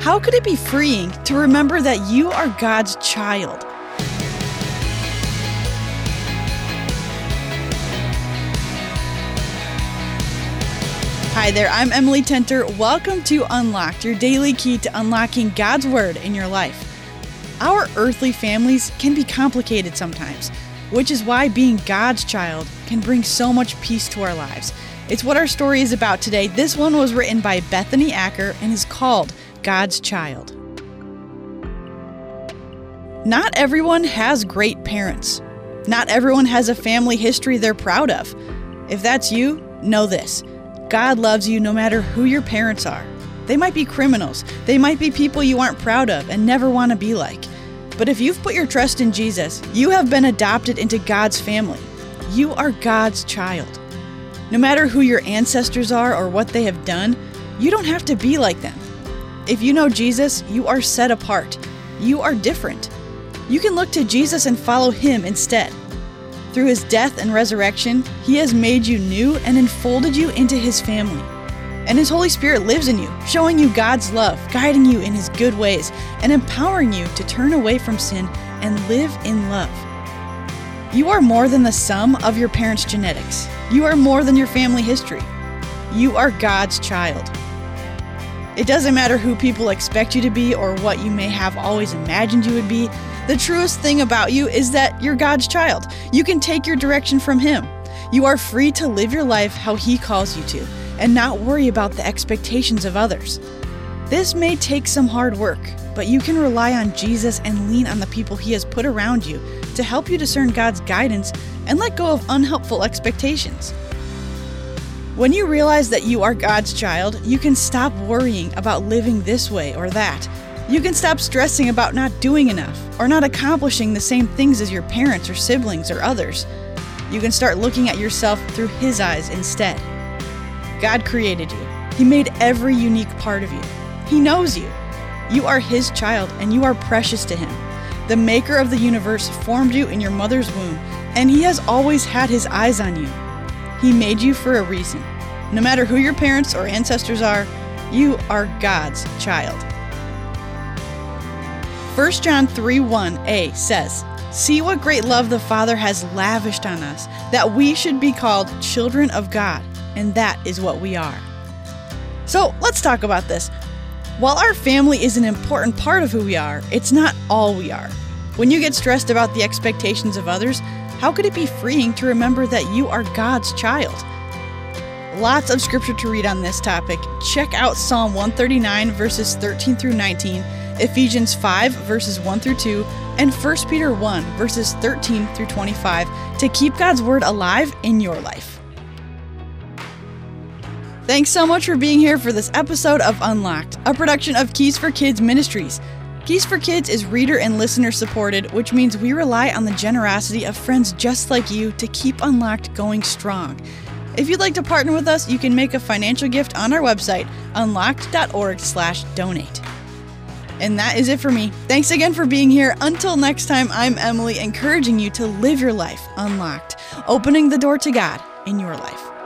how could it be freeing to remember that you are God's child? Hi there, I'm Emily Tenter. Welcome to Unlocked, your daily key to unlocking God's Word in your life. Our earthly families can be complicated sometimes, which is why being God's child can bring so much peace to our lives. It's what our story is about today. This one was written by Bethany Acker and is called God's Child. Not everyone has great parents. Not everyone has a family history they're proud of. If that's you, know this God loves you no matter who your parents are. They might be criminals, they might be people you aren't proud of and never want to be like. But if you've put your trust in Jesus, you have been adopted into God's family. You are God's child. No matter who your ancestors are or what they have done, you don't have to be like them. If you know Jesus, you are set apart. You are different. You can look to Jesus and follow Him instead. Through his death and resurrection, he has made you new and enfolded you into his family. And his Holy Spirit lives in you, showing you God's love, guiding you in his good ways, and empowering you to turn away from sin and live in love. You are more than the sum of your parents' genetics. You are more than your family history. You are God's child. It doesn't matter who people expect you to be or what you may have always imagined you would be, the truest thing about you is that you're God's child. You can take your direction from Him. You are free to live your life how He calls you to and not worry about the expectations of others. This may take some hard work, but you can rely on Jesus and lean on the people He has put around you to help you discern God's guidance and let go of unhelpful expectations. When you realize that you are God's child, you can stop worrying about living this way or that you can stop stressing about not doing enough or not accomplishing the same things as your parents or siblings or others. You can start looking at yourself through His eyes instead. God created you, He made every unique part of you. He knows you. You are His child and you are precious to Him. The Maker of the universe formed you in your mother's womb, and He has always had His eyes on you. He made you for a reason. No matter who your parents or ancestors are, you are God's child. 1 John 3 1a says, See what great love the Father has lavished on us, that we should be called children of God, and that is what we are. So let's talk about this. While our family is an important part of who we are, it's not all we are. When you get stressed about the expectations of others, how could it be freeing to remember that you are God's child? Lots of scripture to read on this topic. Check out Psalm 139, verses 13 through 19 Ephesians 5, verses 1 through 2, and 1 Peter 1, verses 13 through 25 to keep God's Word alive in your life. Thanks so much for being here for this episode of Unlocked, a production of Keys for Kids Ministries. Keys for Kids is reader and listener supported, which means we rely on the generosity of friends just like you to keep Unlocked going strong. If you'd like to partner with us, you can make a financial gift on our website, unlocked.org/donate. And that is it for me. Thanks again for being here. Until next time, I'm Emily, encouraging you to live your life unlocked, opening the door to God in your life.